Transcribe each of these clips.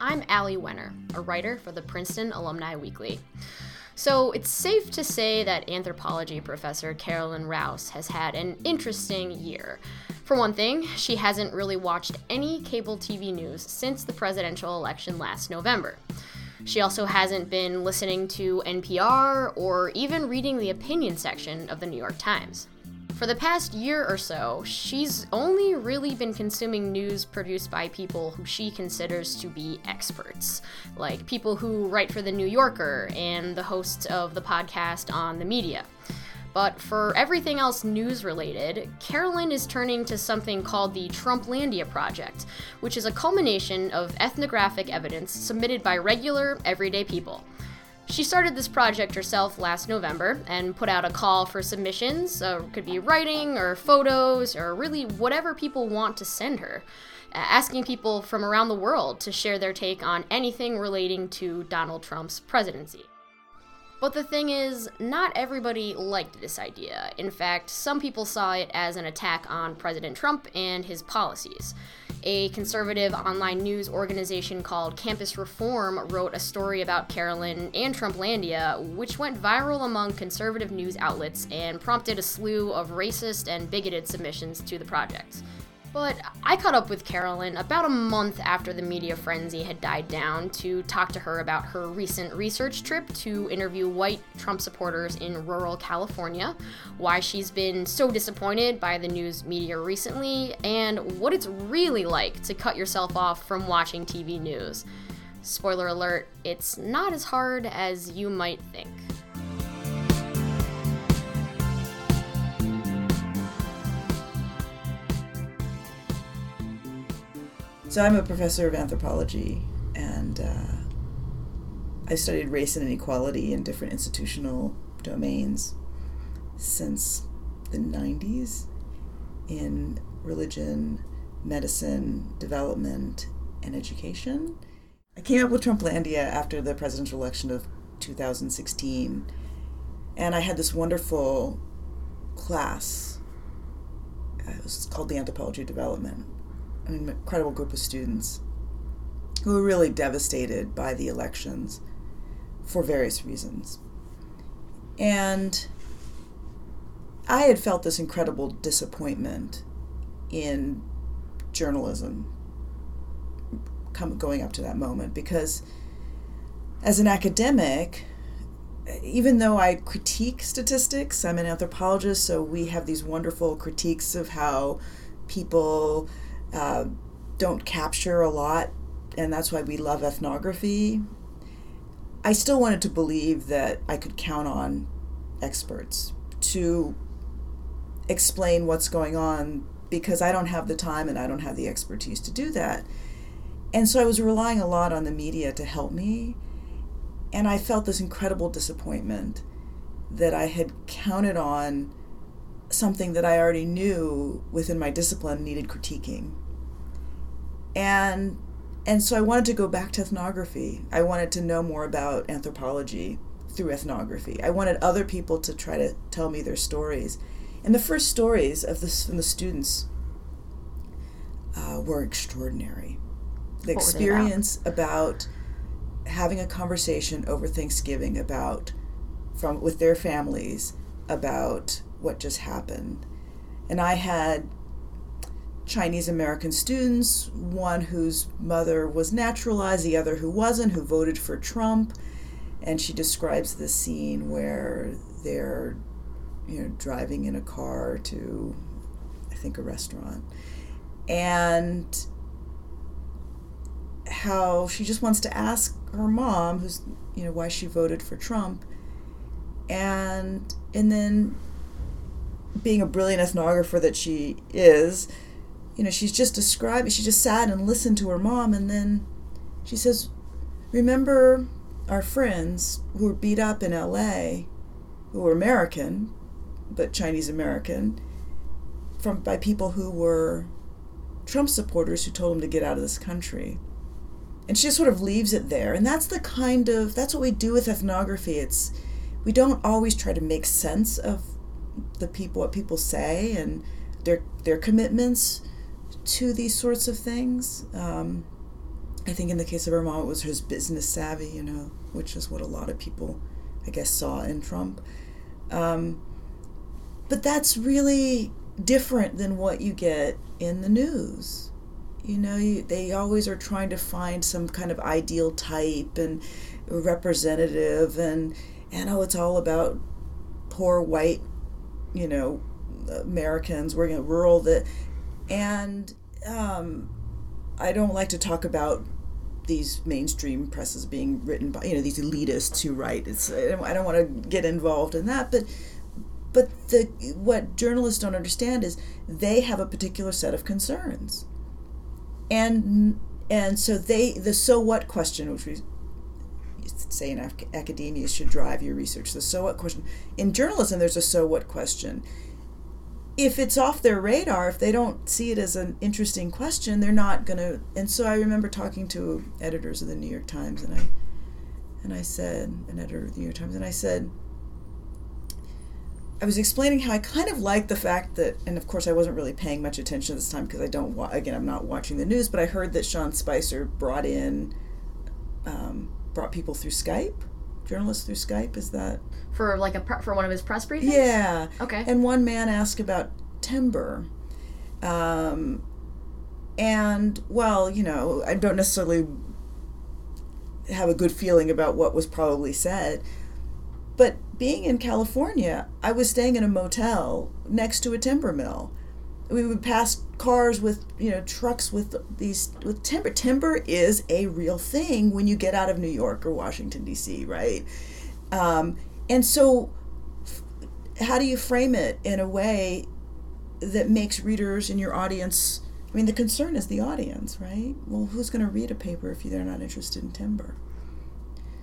I'm Allie Wenner, a writer for the Princeton Alumni Weekly. So it's safe to say that anthropology professor Carolyn Rouse has had an interesting year. For one thing, she hasn't really watched any cable TV news since the presidential election last November. She also hasn't been listening to NPR or even reading the opinion section of the New York Times. For the past year or so, she's only really been consuming news produced by people who she considers to be experts, like people who write for The New Yorker and the hosts of the podcast on the media. But for everything else news related, Carolyn is turning to something called the Trumplandia Project, which is a culmination of ethnographic evidence submitted by regular, everyday people. She started this project herself last November and put out a call for submissions. Uh, could be writing or photos or really whatever people want to send her, asking people from around the world to share their take on anything relating to Donald Trump's presidency. But the thing is, not everybody liked this idea. In fact, some people saw it as an attack on President Trump and his policies. A conservative online news organization called Campus Reform wrote a story about Carolyn and Trumplandia, which went viral among conservative news outlets and prompted a slew of racist and bigoted submissions to the project. But I caught up with Carolyn about a month after the media frenzy had died down to talk to her about her recent research trip to interview white Trump supporters in rural California, why she's been so disappointed by the news media recently, and what it's really like to cut yourself off from watching TV news. Spoiler alert, it's not as hard as you might think. So I'm a professor of anthropology, and uh, I studied race and inequality in different institutional domains since the 90s in religion, medicine, development, and education. I came up with Trumplandia after the presidential election of 2016, and I had this wonderful class. Uh, it was called the Anthropology of Development an incredible group of students who were really devastated by the elections for various reasons. And I had felt this incredible disappointment in journalism come, going up to that moment because as an academic, even though I critique statistics, I'm an anthropologist, so we have these wonderful critiques of how people uh, don't capture a lot, and that's why we love ethnography. I still wanted to believe that I could count on experts to explain what's going on because I don't have the time and I don't have the expertise to do that. And so I was relying a lot on the media to help me. And I felt this incredible disappointment that I had counted on something that I already knew within my discipline needed critiquing. And and so I wanted to go back to ethnography. I wanted to know more about anthropology through ethnography. I wanted other people to try to tell me their stories. And the first stories of this from the students uh, were extraordinary. The what experience about? about having a conversation over Thanksgiving about from with their families about what just happened. And I had Chinese American students, one whose mother was naturalized, the other who wasn't, who voted for Trump. And she describes the scene where they're, you know, driving in a car to, I think, a restaurant. And how she just wants to ask her mom, who's, you know, why she voted for Trump. And and then being a brilliant ethnographer that she is, you know, she's just describing, she just sat and listened to her mom, and then she says, Remember our friends who were beat up in LA, who were American, but Chinese American, from by people who were Trump supporters who told them to get out of this country. And she just sort of leaves it there. And that's the kind of that's what we do with ethnography. It's we don't always try to make sense of the people what people say and their their commitments to these sorts of things. Um, I think in the case of her mom, it was his business savvy, you know, which is what a lot of people, I guess, saw in Trump. Um, but that's really different than what you get in the news. You know, you, they always are trying to find some kind of ideal type and representative, and and oh, it's all about poor white, you know, Americans working in rural that, and um, I don't like to talk about these mainstream presses being written by you know these elitists who write. It's I don't want to get involved in that, but but the what journalists don't understand is they have a particular set of concerns, and and so they the so what question, which we say in academia should drive your research. The so what question in journalism, there's a so what question if it's off their radar, if they don't see it as an interesting question, they're not going to. And so I remember talking to editors of the New York Times, and I and I said, an editor of the New York Times, and I said, I was explaining how I kind of like the fact that, and of course I wasn't really paying much attention this time because I don't, again, I'm not watching the news, but I heard that Sean Spicer brought in, um, brought people through Skype journalists through Skype. Is that for like a pre- for one of his press briefings? Yeah. Okay. And one man asked about timber, um, and well, you know, I don't necessarily have a good feeling about what was probably said, but being in California, I was staying in a motel next to a timber mill we would pass cars with you know trucks with these with timber. Timber is a real thing when you get out of new york or washington d.c right? Um, and so f- how do you frame it in a way that makes readers in your audience i mean the concern is the audience right? Well who's going to read a paper if they're not interested in timber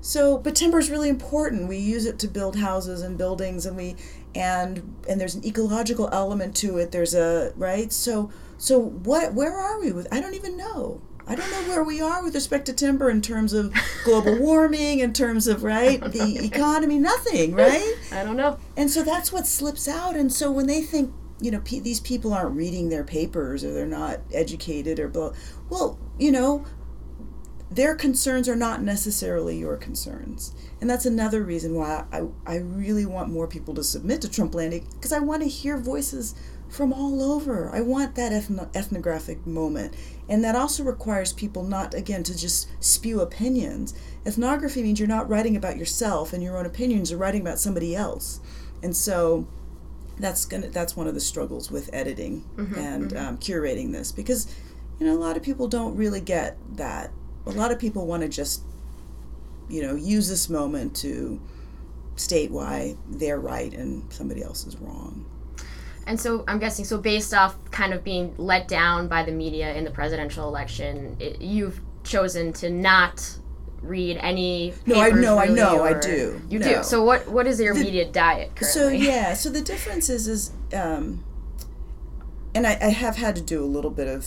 so, but timber is really important. We use it to build houses and buildings, and we and and there's an ecological element to it. There's a right. So, so what? Where are we with? I don't even know. I don't know where we are with respect to timber in terms of global warming, in terms of right the economy. Nothing, right? I don't know. And so that's what slips out. And so when they think you know p- these people aren't reading their papers or they're not educated or blah, well, you know their concerns are not necessarily your concerns. And that's another reason why I, I really want more people to submit to Trumplandia because I want to hear voices from all over. I want that ethno- ethnographic moment. And that also requires people not, again, to just spew opinions. Ethnography means you're not writing about yourself and your own opinions, you're writing about somebody else. And so that's gonna that's one of the struggles with editing mm-hmm, and mm-hmm. Um, curating this because you know a lot of people don't really get that a lot of people want to just, you know, use this moment to state why they're right and somebody else is wrong. And so I'm guessing, so based off kind of being let down by the media in the presidential election, it, you've chosen to not read any. No, I know, really, I know, I do. You no. do. So what what is your the, media diet currently? So yeah, so the difference is is, um, and I, I have had to do a little bit of.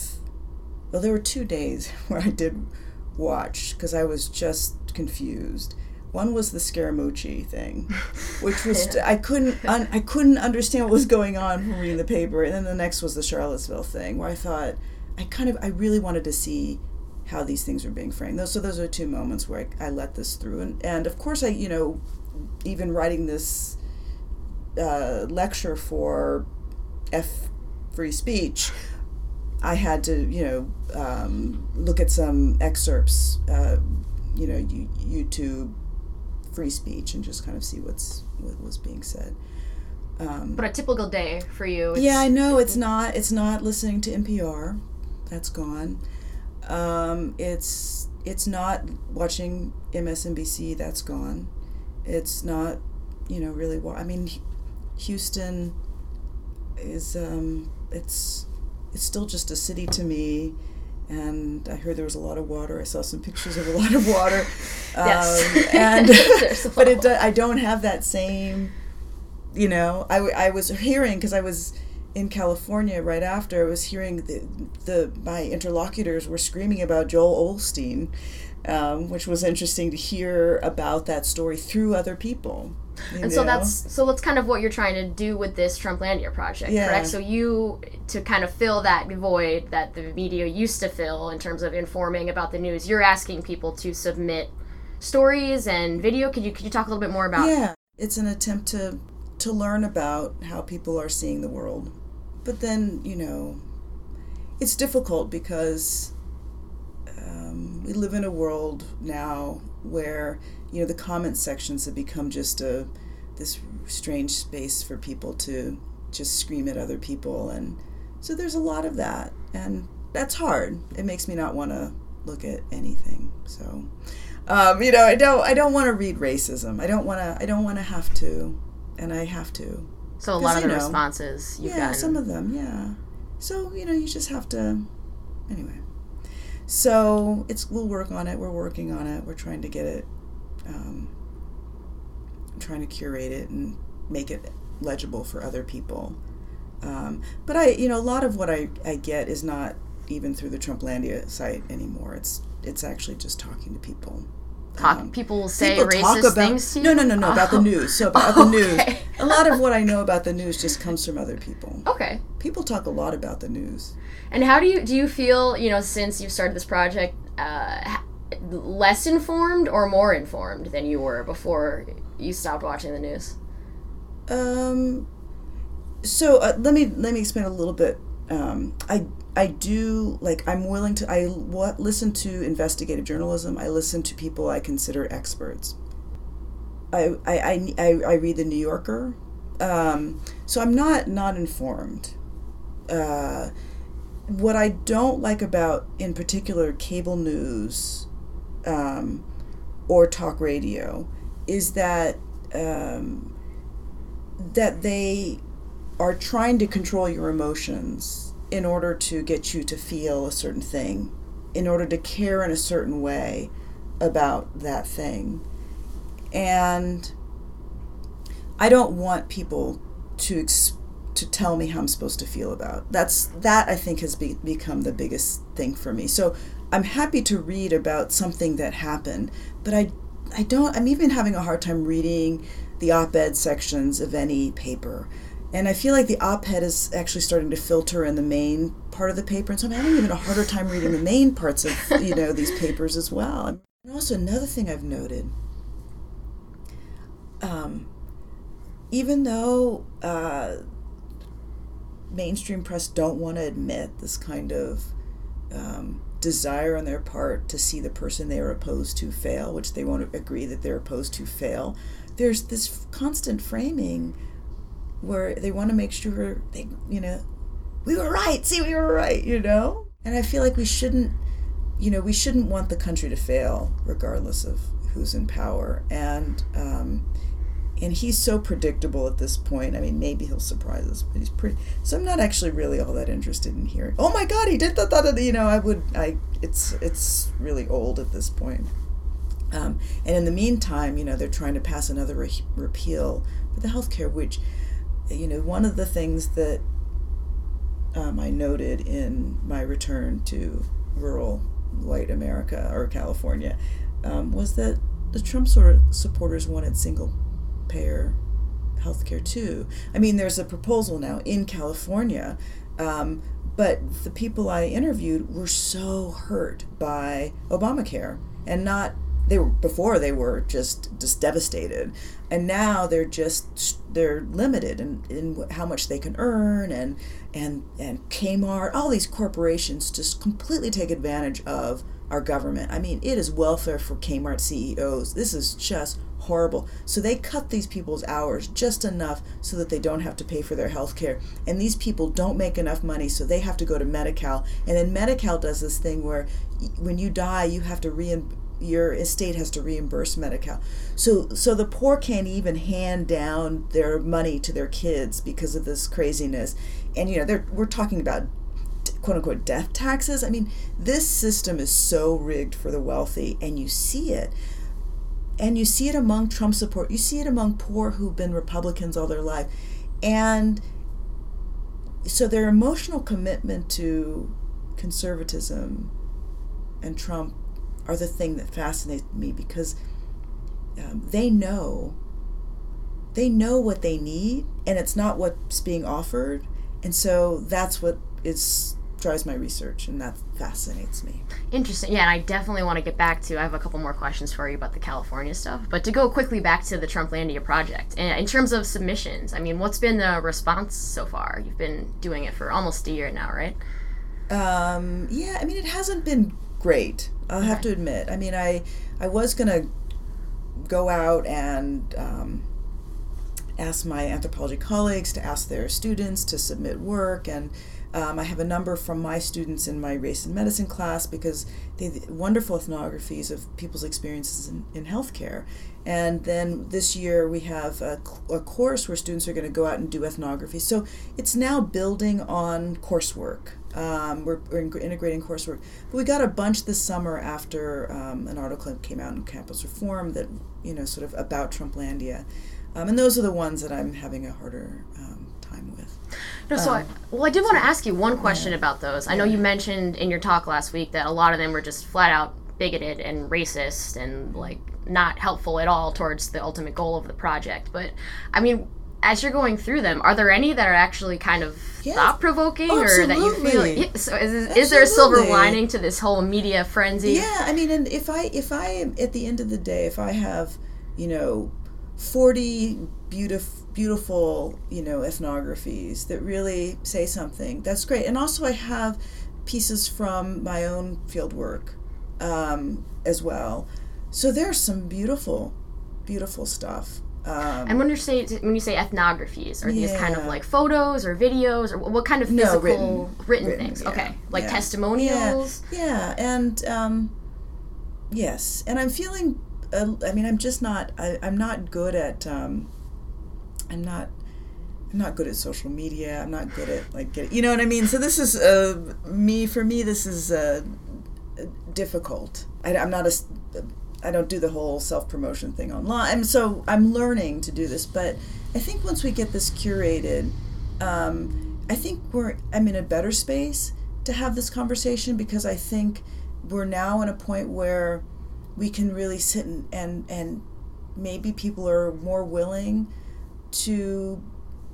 Well, there were two days where I did watched because I was just confused. One was the Scaramucci thing, which was I couldn't un, I couldn't understand what was going on from reading the paper, and then the next was the Charlottesville thing, where I thought I kind of I really wanted to see how these things were being framed. Those so those are two moments where I, I let this through, and and of course I you know even writing this uh, lecture for F free speech I had to, you know, um, look at some excerpts, uh, you know, YouTube free speech and just kind of see what's what was being said. Um, but a typical day for you. yeah, I know it's not. It's not listening to NPR. That's gone. Um, it's it's not watching MSNBC. That's gone. It's not, you know, really. I mean, Houston is. Um, it's it's still just a city to me. And I heard there was a lot of water. I saw some pictures of a lot of water. yes. Um, and but it, I don't have that same, you know. I, I was hearing because I was in California right after. I was hearing the, the my interlocutors were screaming about Joel Osteen, um, which was interesting to hear about that story through other people you And so that's so that's kind of what you're trying to do with this Trumplandia project, Yeah. correct? So you to kind of fill that void that the media used to fill in terms of informing about the news, you're asking people to submit stories and video. Could you could you talk a little bit more about yeah it's an attempt to to learn about how people are seeing the world but then you know it's difficult because um, we live in a world now where you know the comment sections have become just a this strange space for people to just scream at other people and so there's a lot of that and that's hard. It makes me not want to look at anything so um, you know i don't i don't want to read racism. I don't want to i don't want to have to and i have to. So a lot of the know, responses you've yeah gotten. some of them yeah. So you know you just have to anyway. So it's we'll work on it. We're working on it. We're trying to get it um, trying to curate it and make it legible for other people. Um, but i you know a lot of what I, I get is not even through the trumplandia site anymore. It's it's actually just talking to people. Talk, Um, people will say people racist talk about things to you. no no no no about the Oh. news. So about the news. A lot of what i know about the news just comes from other people. Okay. people talk a lot about the news. And how do you do you feel you know since you've started this project uh, less informed or more informed than you were before you stopped watching the news? Um, so uh, let me let me explain a little bit. Um, I I do like I'm willing to I what listen to investigative journalism. I listen to people I consider experts. I I I, I, I read the New Yorker. Um, so I'm not not informed. Uh, what I don't like about, in particular, cable news um, or talk radio, is that um, that they are trying to control your emotions in order to get you to feel a certain thing, in order to care in a certain way about that thing. And I don't want people to ex- to tell me how I'm supposed to feel about. That's that I think has be- become the biggest thing for me. So I'm happy to read about something that happened, but I I don't I'm even having a hard time reading the op-ed sections of any paper. And I feel like the op-ed is actually starting to filter in the main part of the paper, and so I'm having even a harder time reading the main parts of you know these papers as well. And also another thing I've noted, um, even though uh, mainstream press don't want to admit this kind of desire on their part to see the person they are opposed to fail, which they won't agree that they're opposed to fail, there's this constant framing where they want to make sure they, you know, we were right. See, we were right. You know, and I feel like we shouldn't, you know, we shouldn't want the country to fail, regardless of who's in power. And um, and he's so predictable at this point. I mean, maybe he'll surprise us, but he's pretty. So I'm not actually really all that interested in hearing. Oh my God, he did that! that, that," You know, I would. I. It's it's really old at this point. Um, and in the meantime, you know, they're trying to pass another re- repeal for the health care, which, you know, one of the things that um, I noted in my return to rural white America or California um, was that the Trump sort of supporters wanted single payer health care too. I mean, there's a proposal now in California, um, but the people I interviewed were so hurt by Obamacare and not they were before they were just just devastated and now they're just they're limited in, in how much they can earn and and and Kmart all these corporations just completely take advantage of our government. I mean it is welfare for Kmart CEOs this is just horrible. So they cut these people's hours just enough so that they don't have to pay for their health care and these people don't make enough money so they have to go to Medi-Cal. And then Medi-Cal does this thing where when you die you have to reimburse your estate has to reimburse Medi-Cal. So so the poor can't even hand down their money to their kids because of this craziness. And you know, they're we're talking about quote unquote death taxes. I mean, this system is so rigged for the wealthy and you see it. And you see it among Trump support. You see it among poor who've been Republicans all their life. And so their emotional commitment to conservatism and Trump are the thing that fascinates me because um, they know they know what they need and it's not what's being offered and so that's what is drives my research and that fascinates me. Interesting. Yeah and i definitely want to get back to i have a couple more questions for you about the california stuff but to go quickly back to the trumplandia project and in terms of submissions i mean what's been the response so far? You've been doing it for almost a year now right? Um, yeah i mean it hasn't been great i'll okay. have to admit. I mean i i was gonna go out and um, ask my anthropology colleagues to ask their students to submit work and um, I have a number from my students in my race and medicine class because they wonderful ethnographies of people's experiences in, in healthcare. And then this year we have a, a course where students are going to go out and do ethnography. So it's now building on coursework. Um, we're, we're, integrating coursework. But we got a bunch this summer after um, an article came out in Campus Reform that, you know, sort of about Trumplandia. Um, and those are the ones that I'm having a harder um. No, so I, um, well, I did want to ask you one question yeah. about those. I know you mentioned in your talk last week that a lot of them were just flat out bigoted and racist and like not helpful at all towards the ultimate goal of the project. But I mean, as you're going through them, are there any that are actually kind of yes. thought provoking oh, or that you feel? So is, is there a silver lining to this whole media frenzy? Yeah, I mean, and if I if I am at the end of the day, if I have, you know, forty beautiful beautiful, you know, ethnographies that really say something. That's great. And also, I have pieces from my own field work um, as well. So there's some beautiful, beautiful stuff. Um, and when you say when you say ethnographies, are yeah. these kind of like photos or videos, or what kind of physical no, written, written, written, things? Yeah, okay, like yeah, testimonials. Yeah, and um, yes, and I'm feeling. Uh, I mean, I'm just not. I, am not good at. Um, I'm not I'm not good at social media. I'm not good at like get, you know what I mean. So this is uh, me for me. This is uh, difficult. I, am not a I don't do the whole self promotion thing online. And so I'm learning to do this. But I think once we get this curated, um, I think we're I'm in a better space to have this conversation because I think we're now in a point where we can really sit and and, and maybe people are more willing to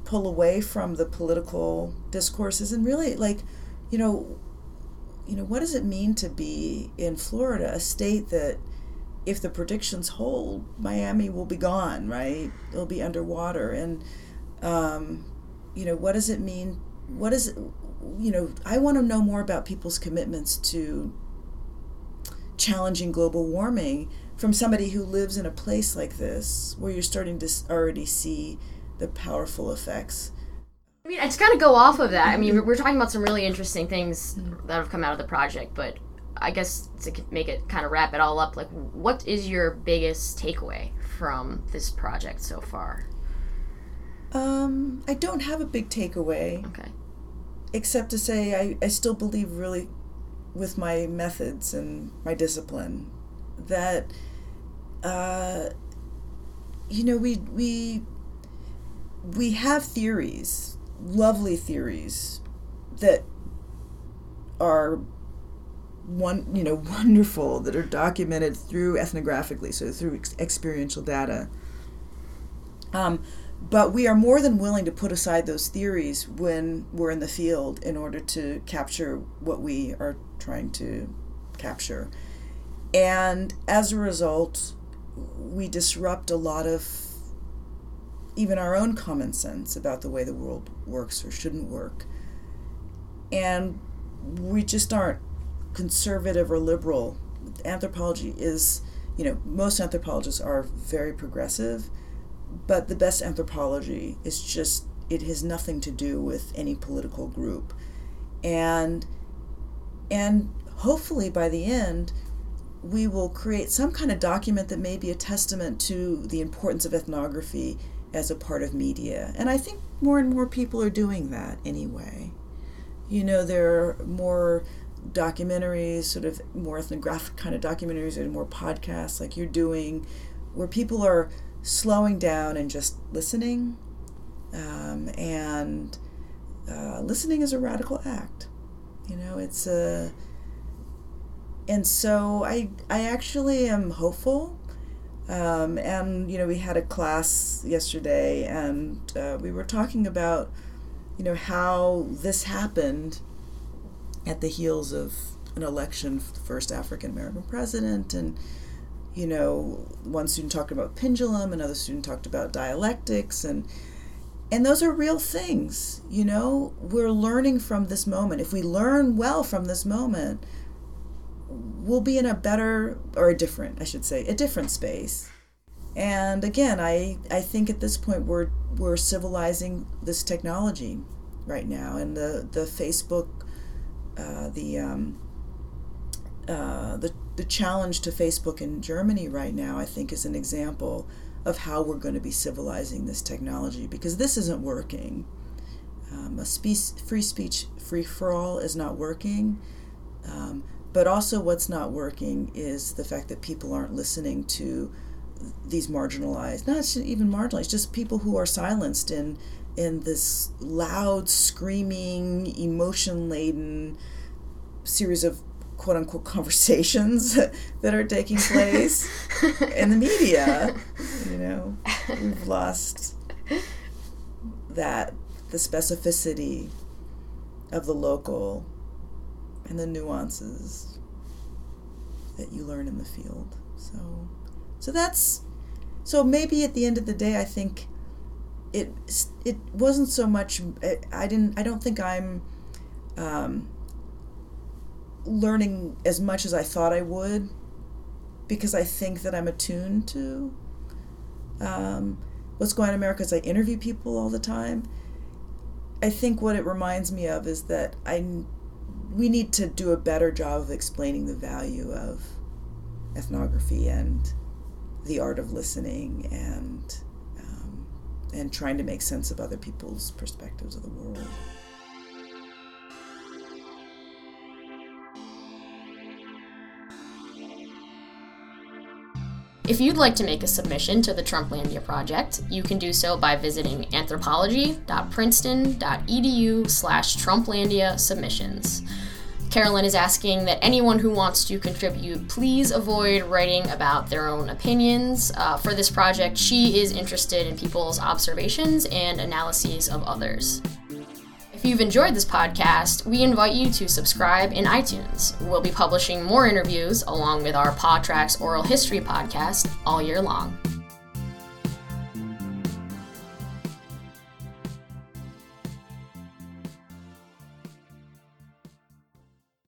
pull away from the political discourses and really like you know you know what does it mean to be in Florida a state that if the predictions hold Miami will be gone right? It'll be underwater. And um, you know what does it mean what is it you know I want to know more about people's commitments to challenging global warming from somebody who lives in a place like this where you're starting to already see the powerful effects. I mean, I just kind of go off of that. I mean, we're talking about some really interesting things that have come out of the project, but I guess to make it kind of wrap it all up, like, what is your biggest takeaway from this project so far? Um, I don't have a big takeaway. Okay. Except to say, I, I still believe really with my methods and my discipline that uh, you know we we we have theories lovely theories that are one you know wonderful that are documented through ethnographically so through ex- experiential data. Um, but we are more than willing to put aside those theories when we're in the field in order to capture what we are trying to capture and as a result, we disrupt a lot of even our own common sense about the way the world works or shouldn't work. And we just aren't conservative or liberal. Anthropology is, you know, most anthropologists are very progressive, but the best anthropology is just, it has nothing to do with any political group. And and hopefully by the end we will create some kind of document that may be a testament to the importance of ethnography as a part of media. And I think more and more people are doing that anyway. You know, there are more documentaries, sort of more ethnographic kind of documentaries, and more podcasts like you're doing, where people are slowing down and just listening. Um, and uh, listening is a radical act. You know, it's a and so I I actually am hopeful. Um, and you know, we had a class yesterday, and uh, we were talking about you know how this happened at the heels of an election for the first African American president, and you know, one student talked about pendulum, another student talked about dialectics, and and those are real things. You know, we're learning from this moment. If we learn well from this moment, we'll be in a better or a different, I should say, a different space. And again, I, I think at this point we're we're civilizing this technology right now, and the the Facebook, uh, the um, uh, the the challenge to Facebook in Germany right now, I think, is an example of how we're going to be civilizing this technology because this isn't working. Um, a free speech free for all is not working. Um, but also, what's not working is the fact that people aren't listening to these marginalized, not even marginalized, just people who are silenced in in this loud, screaming, emotion laden series of quote unquote conversations that are taking place in the media. You know, we've lost that the specificity of the local and the nuances that you learn in the field. So, so that's so maybe at the end of the day, I think it it wasn't so much. I didn't. I don't think I'm um, learning as much as I thought I would, because I think that I'm attuned to um, what's going on in America. As I interview people all the time, I think what it reminds me of is that I we need to do a better job of explaining the value of ethnography and the art of listening and um, and trying to make sense of other people's perspectives of the world. If you'd like to make a submission to the Trumplandia project, you can do so by visiting anthropology.princeton.edu slash Trumplandia submissions. Carolyn is asking that anyone who wants to contribute please avoid writing about their own opinions. Uh, for this project, she is interested in people's observations and analyses of others. If you've enjoyed this podcast, we invite you to subscribe in iTunes. We'll be publishing more interviews along with our Paw Tracks Oral History podcast all year long.